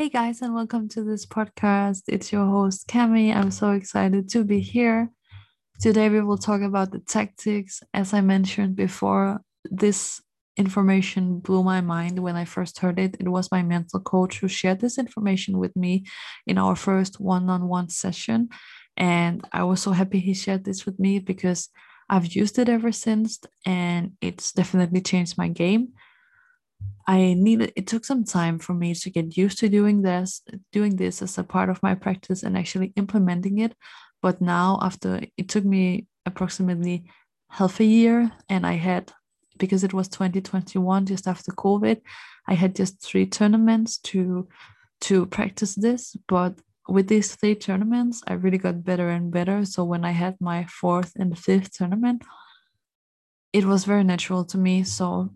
Hey guys, and welcome to this podcast. It's your host, Cami. I'm so excited to be here. Today, we will talk about the tactics. As I mentioned before, this information blew my mind when I first heard it. It was my mental coach who shared this information with me in our first one on one session. And I was so happy he shared this with me because I've used it ever since, and it's definitely changed my game. I needed it took some time for me to get used to doing this, doing this as a part of my practice and actually implementing it. But now after it took me approximately half a year and I had because it was 2021 just after COVID, I had just three tournaments to to practice this, but with these three tournaments, I really got better and better. So when I had my fourth and fifth tournament, it was very natural to me. So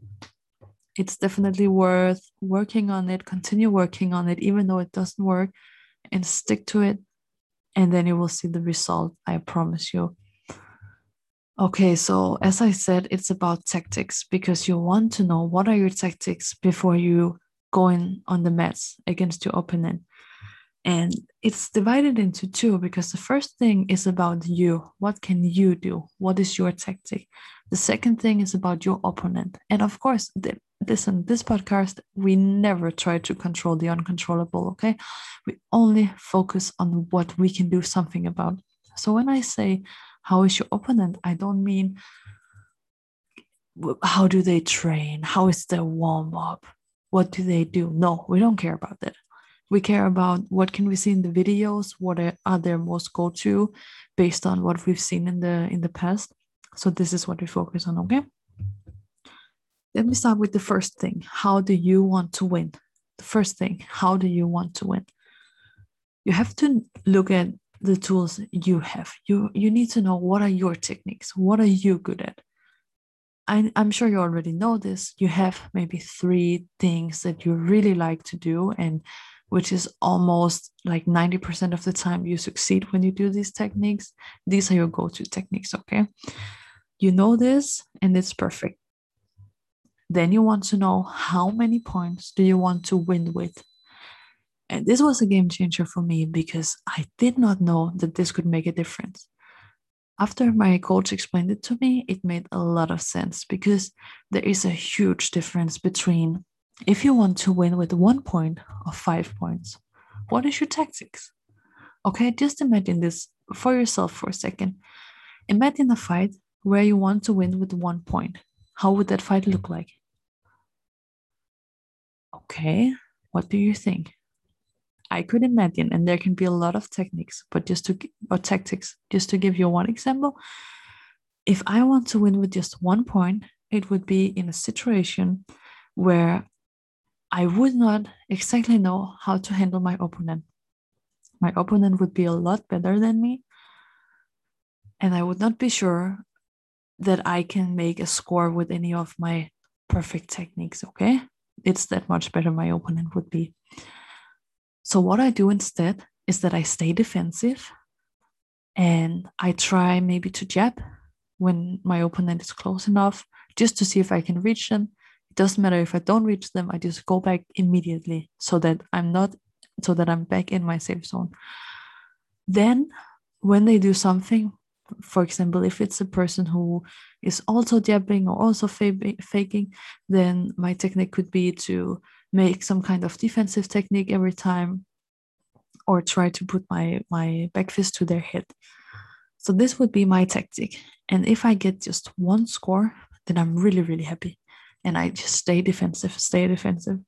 it's definitely worth working on it, continue working on it, even though it doesn't work, and stick to it. And then you will see the result, I promise you. Okay, so as I said, it's about tactics because you want to know what are your tactics before you go in on the mats against your opponent. And it's divided into two because the first thing is about you. What can you do? What is your tactic? The second thing is about your opponent. And of course, the, listen, this podcast, we never try to control the uncontrollable, okay? We only focus on what we can do something about. So when I say, how is your opponent? I don't mean how do they train? How is their warm up? What do they do? No, we don't care about that we care about what can we see in the videos what are, are their most go to based on what we've seen in the in the past so this is what we focus on okay let me start with the first thing how do you want to win the first thing how do you want to win you have to look at the tools you have you you need to know what are your techniques what are you good at I, I'm sure you already know this. You have maybe three things that you really like to do, and which is almost like 90% of the time you succeed when you do these techniques. These are your go to techniques, okay? You know this and it's perfect. Then you want to know how many points do you want to win with? And this was a game changer for me because I did not know that this could make a difference. After my coach explained it to me, it made a lot of sense because there is a huge difference between if you want to win with one point or five points, what is your tactics? Okay, just imagine this for yourself for a second. Imagine a fight where you want to win with one point. How would that fight look like? Okay, what do you think? I could imagine, and there can be a lot of techniques, but just to or tactics, just to give you one example, if I want to win with just one point, it would be in a situation where I would not exactly know how to handle my opponent. My opponent would be a lot better than me, and I would not be sure that I can make a score with any of my perfect techniques. Okay, it's that much better my opponent would be. So, what I do instead is that I stay defensive and I try maybe to jab when my opponent is close enough just to see if I can reach them it doesn't matter if I don't reach them, I just go back immediately so that I'm not, so that I'm back in my safe zone. Then, when they do something, for example, if it's a person who is also jabbing or also faking, then my technique could be to make some kind of defensive technique every time or try to put my, my back fist to their head. So this would be my tactic. And if I get just one score, then I'm really, really happy and I just stay defensive, stay defensive.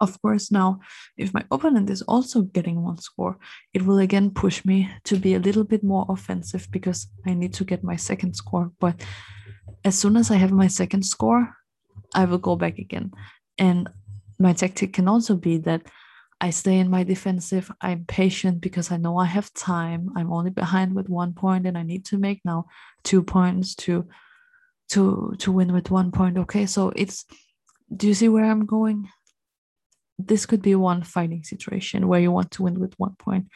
Of course, now if my opponent is also getting one score, it will again push me to be a little bit more offensive because I need to get my second score. But as soon as I have my second score, I will go back again. And my tactic can also be that I stay in my defensive. I'm patient because I know I have time. I'm only behind with one point and I need to make now two points to to to win with one point okay so it's do you see where i'm going this could be one fighting situation where you want to win with one point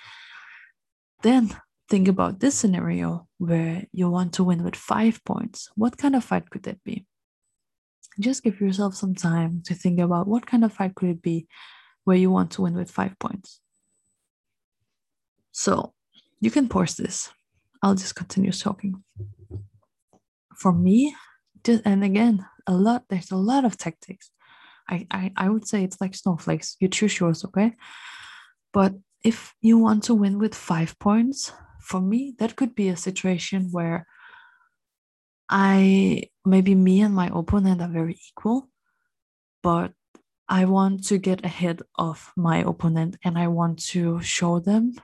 then think about this scenario where you want to win with five points what kind of fight could that be just give yourself some time to think about what kind of fight could it be where you want to win with five points. So you can pause this. I'll just continue talking. For me, just, and again, a lot, there's a lot of tactics. I, I, I would say it's like snowflakes. You choose yours, okay? But if you want to win with five points, for me, that could be a situation where I maybe me and my opponent are very equal, but I want to get ahead of my opponent and I want to show them,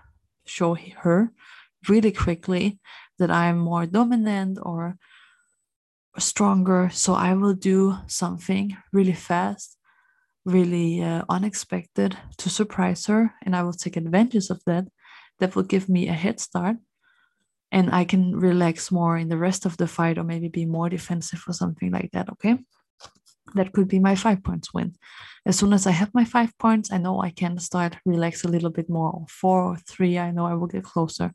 show her really quickly that I'm more dominant or stronger. So I will do something really fast, really uh, unexpected to surprise her, and I will take advantage of that. That will give me a head start, and I can relax more in the rest of the fight, or maybe be more defensive or something like that. Okay. That could be my five points win. As soon as I have my five points, I know I can start relax a little bit more. Four or three, I know I will get closer.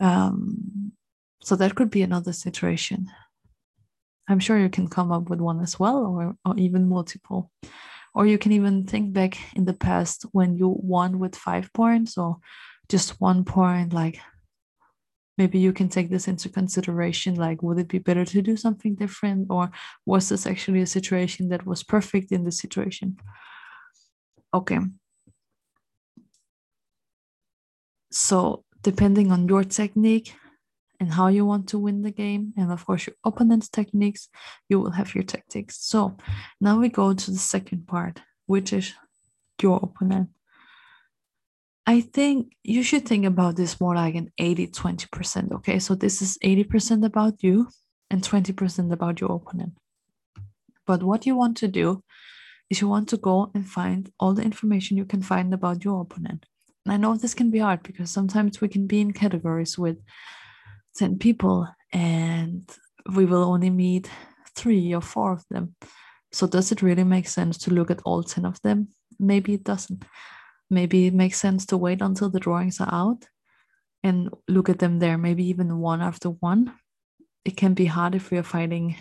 Um, so that could be another situation. I'm sure you can come up with one as well, or, or even multiple. Or you can even think back in the past when you won with five points or just one point. Like maybe you can take this into consideration. Like, would it be better to do something different? Or was this actually a situation that was perfect in this situation? Okay. So, depending on your technique, and how you want to win the game, and of course, your opponent's techniques, you will have your tactics. So now we go to the second part, which is your opponent. I think you should think about this more like an 80 20%. Okay, so this is 80% about you and 20% about your opponent. But what you want to do is you want to go and find all the information you can find about your opponent. And I know this can be hard because sometimes we can be in categories with 10 people and we will only meet three or four of them. So, does it really make sense to look at all 10 of them? Maybe it doesn't. Maybe it makes sense to wait until the drawings are out and look at them there, maybe even one after one. It can be hard if we are fighting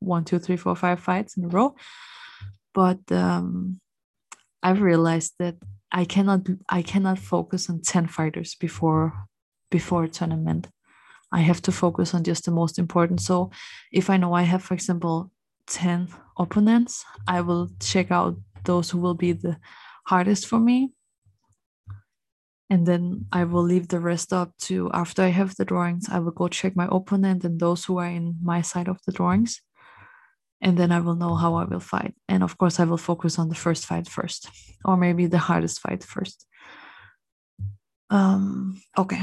one, two, three, four, five fights in a row. But um, I've realized that I cannot I cannot focus on 10 fighters before before a tournament. I have to focus on just the most important. So if I know I have, for example, 10 opponents, I will check out those who will be the hardest for me. And then I will leave the rest up to after I have the drawings, I will go check my opponent and those who are in my side of the drawings. And then I will know how I will fight. And of course, I will focus on the first fight first, or maybe the hardest fight first. Um, okay,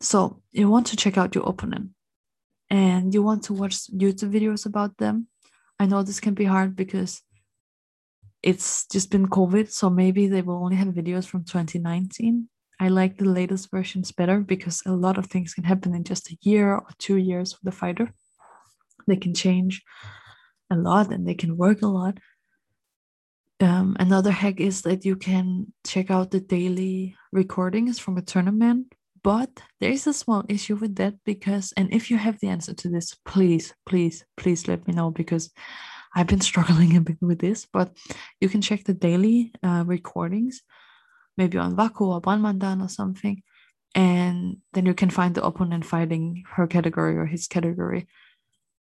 so you want to check out your opponent and you want to watch YouTube videos about them. I know this can be hard because it's just been COVID, so maybe they will only have videos from 2019. I like the latest versions better because a lot of things can happen in just a year or two years for the fighter. They can change a lot and they can work a lot. Um, another hack is that you can check out the daily recordings from a tournament but there is a small issue with that because, and if you have the answer to this, please, please, please let me know because I've been struggling a bit with this. But you can check the daily uh, recordings, maybe on Vaku or Banmandan or something, and then you can find the opponent fighting her category or his category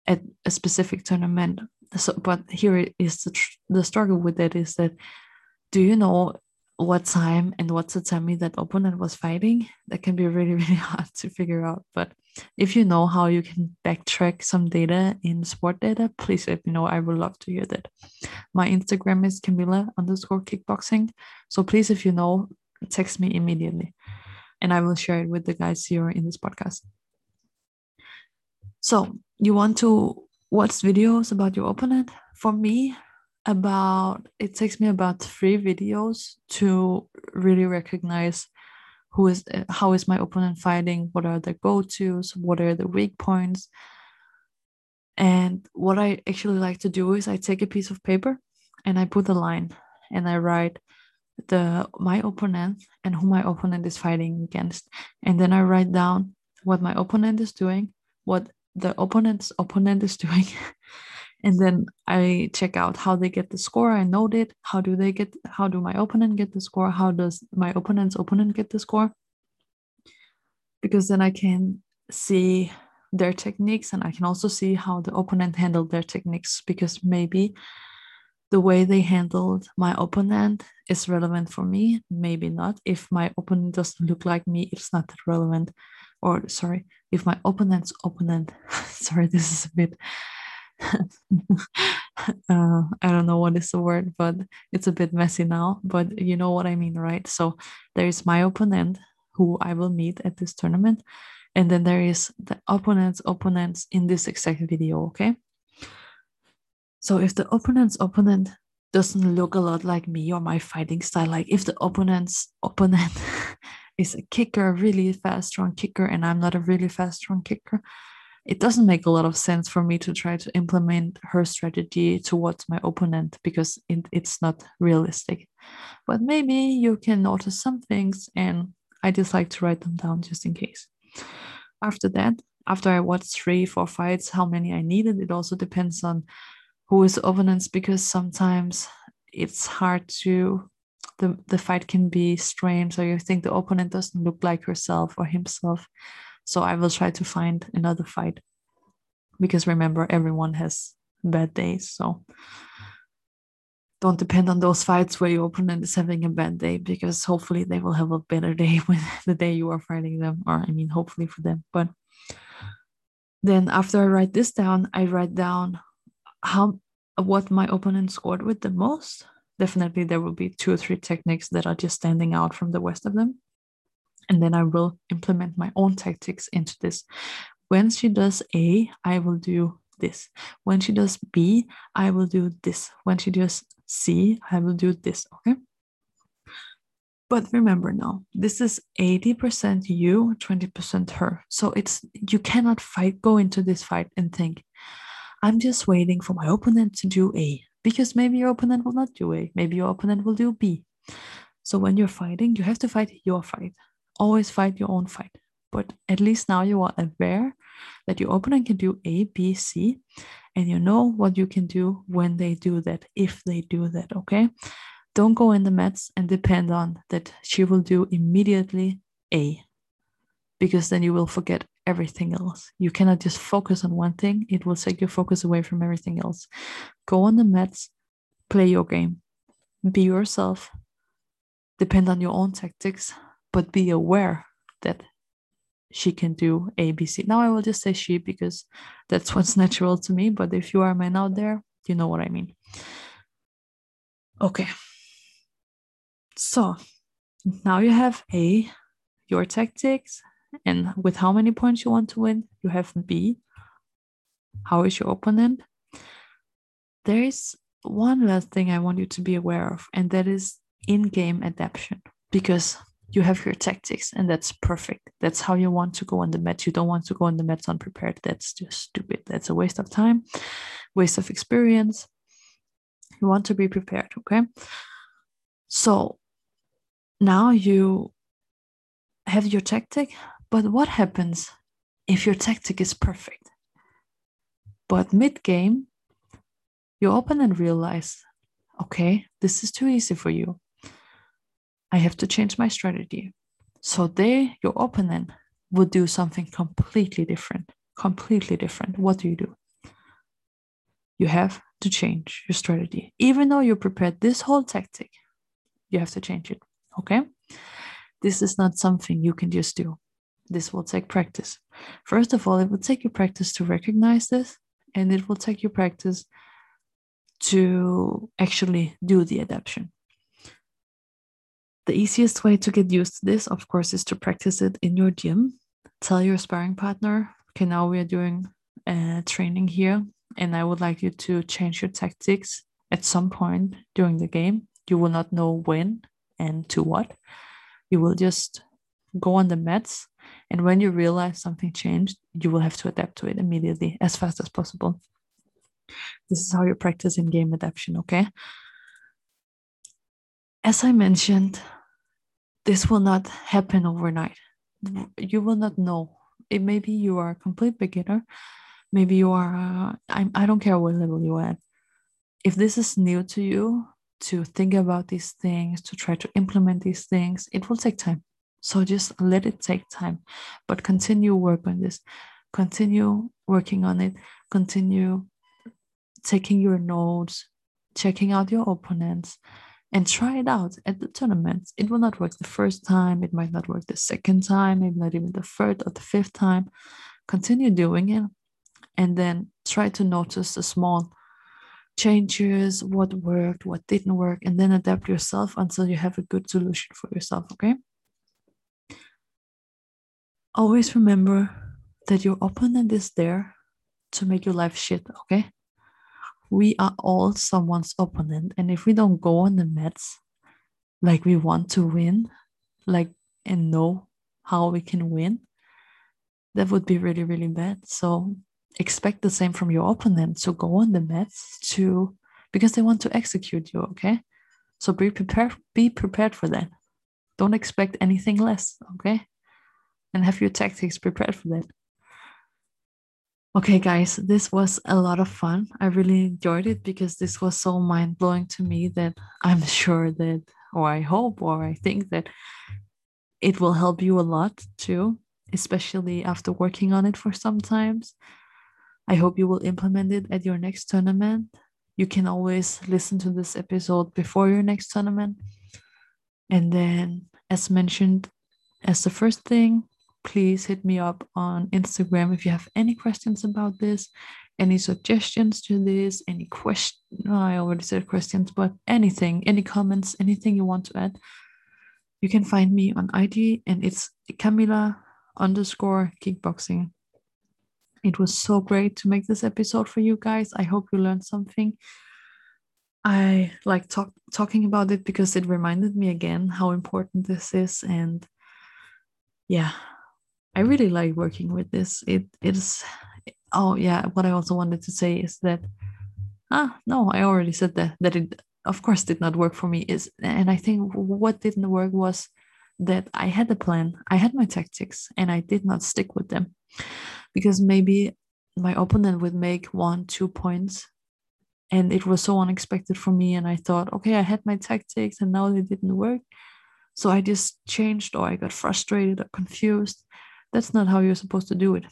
at a specific tournament. So, but here is the, tr- the struggle with that is that do you know what time and what time that opponent was fighting that can be really really hard to figure out. But if you know how you can backtrack some data in sport data please let me know. I would love to hear that. My instagram is camilla underscore kickboxing. So please if you know text me immediately and i will share it with the guys here in this podcast. So you want to watch videos about your opponent? For me about it takes me about three videos to really recognize who is how is my opponent fighting what are the go-to's what are the weak points. And what i actually like to do is i take a piece of paper and i put a line and i write the my opponent and who my opponent is fighting against. And then i write down what my opponent is doing what the opponent's opponent is doing and then I check out how they get the score. I note it. How do they get? How do my opponent get the score? How does my opponent's opponent get the score? Because then I can see their techniques and I can also see how the opponent handled their techniques because maybe the way they handled my opponent is relevant for me, maybe not. If my opponent doesn't look like me, it's not relevant. Or sorry, if my opponent's opponent, sorry, this is a bit uh, I don't know what is the word, but it's a bit messy now. But you know what I mean, right? So there is my opponent who I will meet at this tournament, and then there is the opponent's opponents in this exact video. Okay. So if the opponent's opponent doesn't look a lot like me or my fighting style, like if the opponent's opponent is a kicker, really fast, strong kicker, and I'm not a really fast, strong kicker, it doesn't make a lot of sense for me to try to implement her strategy towards my opponent because it, it's not realistic. But maybe you can notice some things, and I just like to write them down just in case. After that, after I watched three, four fights, how many I needed, it also depends on who is the opponent because sometimes it's hard to the, the fight can be strange or you think the opponent doesn't look like herself or himself so I will try to find another fight because remember, everyone has bad days. So don't depend on those fights where your opponent is having a bad day because hopefully they will have a better day when the day you are fighting them, or I mean, hopefully for them. But then after I write this down, I write down how what my opponent scored with the most. Definitely, there will be two or three techniques that are just standing out from the rest of them. And then I will implement my own tactics into this. When she does A, I will do this. When she does B, I will do this. When she does C, I will do this. Okay. But remember now, this is 80% you, 20% her. So it's you cannot fight, go into this fight and think, I'm just waiting for my opponent to do A. Because maybe your opponent will not do A. Maybe your opponent will do B. So when you're fighting, you have to fight your fight always fight your own fight. But at least now you are aware that your opponent can do A, B, C, and you know what you can do when they do that, if they do that, okay? Don't go in the mats and depend on that she will do immediately A, because then you will forget everything else. You cannot just focus on one thing, it will take your focus away from everything else. Go on the mats, play your game, be yourself, depend on your own tactics, but be aware that she can do ABC. Now I will just say she because that's what's natural to me. But if you are a man out there, you know what I mean. Okay. So now you have A, your tactics, and with how many points you want to win. You have B, how is your opponent? There is one last thing I want you to be aware of, and that is in game adaptation. Because you have your tactics and that's perfect. That's how you want to go on the mat you don't want to go on the mat unprepared. That's just stupid. That's a waste of time waste of experience. You want to be prepared okay? So now you have your tactic but what happens if your tactic is perfect? But mid game you open and realize okay this is too easy for you I have to change my strategy. So they, your opponent, would do something completely different. Completely different. What do you do? You have to change your strategy. Even though you prepared this whole tactic, you have to change it. Okay? This is not something you can just do. This will take practice. First of all, it will take you practice to recognize this, and it will take you practice to actually do the adaptation. The easiest way to get used to this, of course, is to practice it in your gym. Tell your sparring partner, okay, now we are doing uh, training here, and I would like you to change your tactics at some point during the game. You will not know when and to what. You will just go on the mats, and when you realize something changed, you will have to adapt to it immediately as fast as possible. This is how you practice in game adaptation, okay? As I mentioned, this will not happen overnight. You will not know. It maybe you are a complete beginner. maybe you are uh, I, I don't care what level you're at if this is new to you to think about these things to try to implement these things it will take time so just let it take time but continue work on this continue working on it continue taking your notes checking out your opponents and try it out at the tournaments it will not work the first time it might not work the second time maybe not even the third or the fifth time continue doing it and then try to notice the small changes, what worked, what didn't work, and then adapt yourself until you have a good solution for yourself. Okay. Always remember that your opponent is there to make your life shit. Okay. We are all someone's opponent. And if we don't go on the mats like we want to win, like and know how we can win, that would be really, really bad. So expect the same from your opponent. So go on the mats to because they want to execute you, okay? So be prepared, be prepared for that. Don't expect anything less, okay? And have your tactics prepared for that. Okay, guys, this was a lot of fun. I really enjoyed it because this was so mind blowing to me that I'm sure that, or I hope, or I think that it will help you a lot too, especially after working on it for some times. I hope you will implement it at your next tournament. You can always listen to this episode before your next tournament. And then, as mentioned, as the first thing, please hit me up on Instagram if you have any questions about this, any suggestions to this, any question. No, I already said questions, but anything, any comments, anything you want to add, you can find me on IG and it's Camilla underscore kickboxing. It was so great to make this episode for you guys. I hope you learned something. I like talk, talking about it because it reminded me again how important this is. And yeah, I really like working with this. It is, oh yeah, what I also wanted to say is that, ah, no, I already said that, that it of course did not work for me is and i think what didn't work was that i had a plan i had my tactics and i did not stick with them because maybe my opponent would make one, two points. And it was so unexpected for me. And I thought, okay, I had my tactics and now they didn't work. So I just changed or I got frustrated or confused. That's not how you're supposed to do it.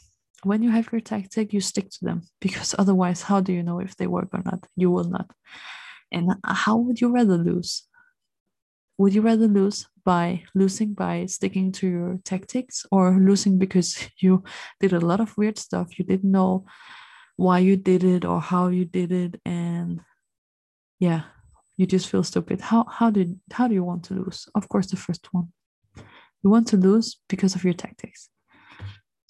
When you have your tactic, you stick to them because otherwise, how do you know if they work or not? You will not. And how would you rather lose? Would you rather lose by losing by sticking to your tactics or losing because you did a lot of weird stuff you didn't know why you did it or how you did it and yeah you just feel stupid how how did how do you want to lose of course the first one you want to lose because of your tactics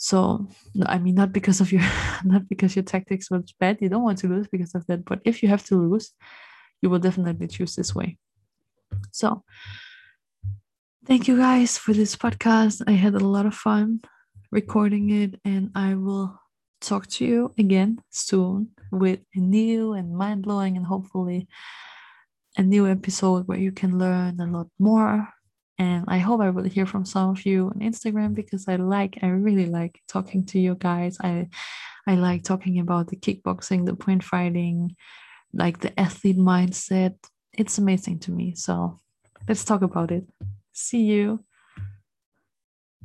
so i mean not because of your not because your tactics was bad you don't want to lose because of that but if you have to lose you will definitely choose this way so Thank you guys for this podcast. I had a lot of fun recording it, and I will talk to you again soon with a new and mind blowing and hopefully a new episode where you can learn a lot more. And I hope I will hear from some of you on Instagram because I like, I really like talking to you guys. I I like talking about the kickboxing, the point fighting, like the athlete mindset. It's amazing to me. So let's talk about it. See you.